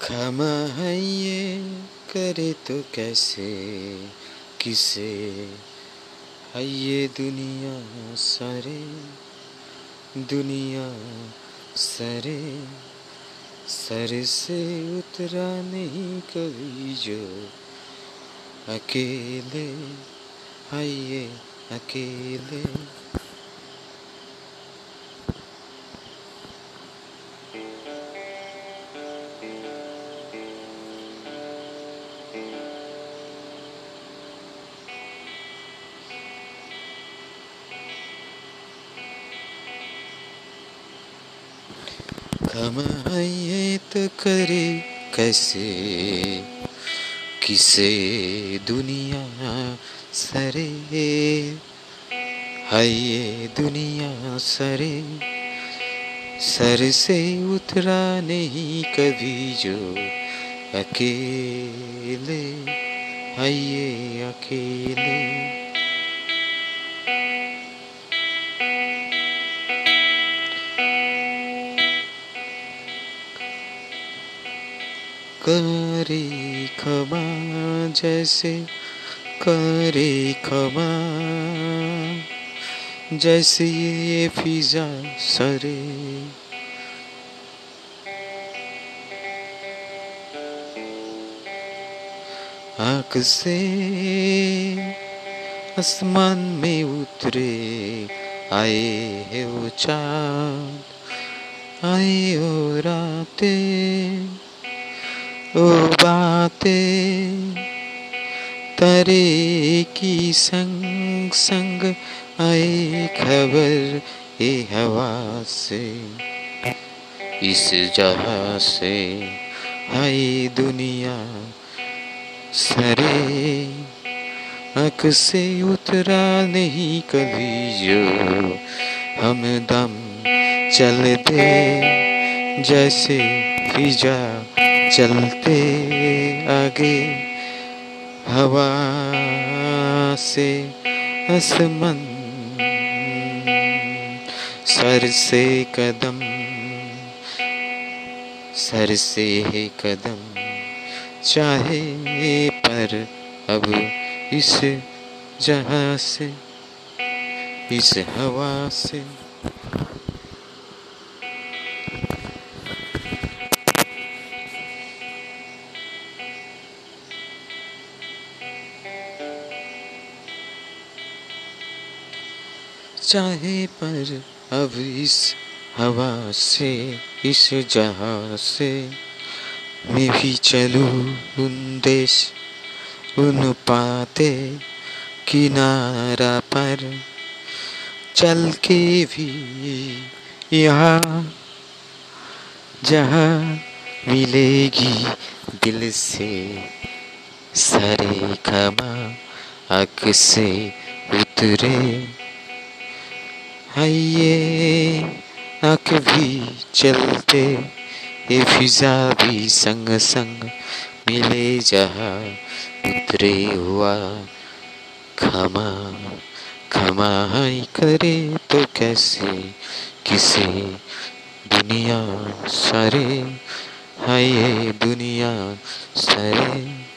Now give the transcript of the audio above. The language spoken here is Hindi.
क्षमा है ये, करे तो कैसे, किसे? है ये दुनिया सरे दुनिया सरे। सर से उतरा नहीं कभी जो अकेले, है ये अकेले कमाए तो करे कैसे? किसे दुनिया सरे? है दुनिया सरे। सर से उतरा नहीं कभी जो अकेले। है अकेले। करे खबा जैसे, करे खमा जैसे ये फिजा सरे। आँख से आसमान में उतरे, आए है वो चाँद, आए हो रातें। ओ बातें तरे की संग संग आए खबर ए हवा से। इस जहाँ से आए दुनिया सरे। अक से उतरा नहीं कभी जो हम दम चलते जैसे फिजा चलते आगे, हवा से आसमान, सर से कदम, सर से है कदम, चाहे पर अब इस जहाँ से, इस हवा से चाहे पर अब इस हवा से, इस जहाँ से मैं भी चलूँ उन देश, उन पाते किनारा पर। चल के भी यहाँ जहाँ मिलेगी दिल से सरे खमा अक से उतरे। आइए, आँख भी चलते, ये फिजा भी संग संग मिले जहा उतरे हुआ। खमा खमा करे तो कैसे किसे दुनिया सारे, हाय दुनिया सारे।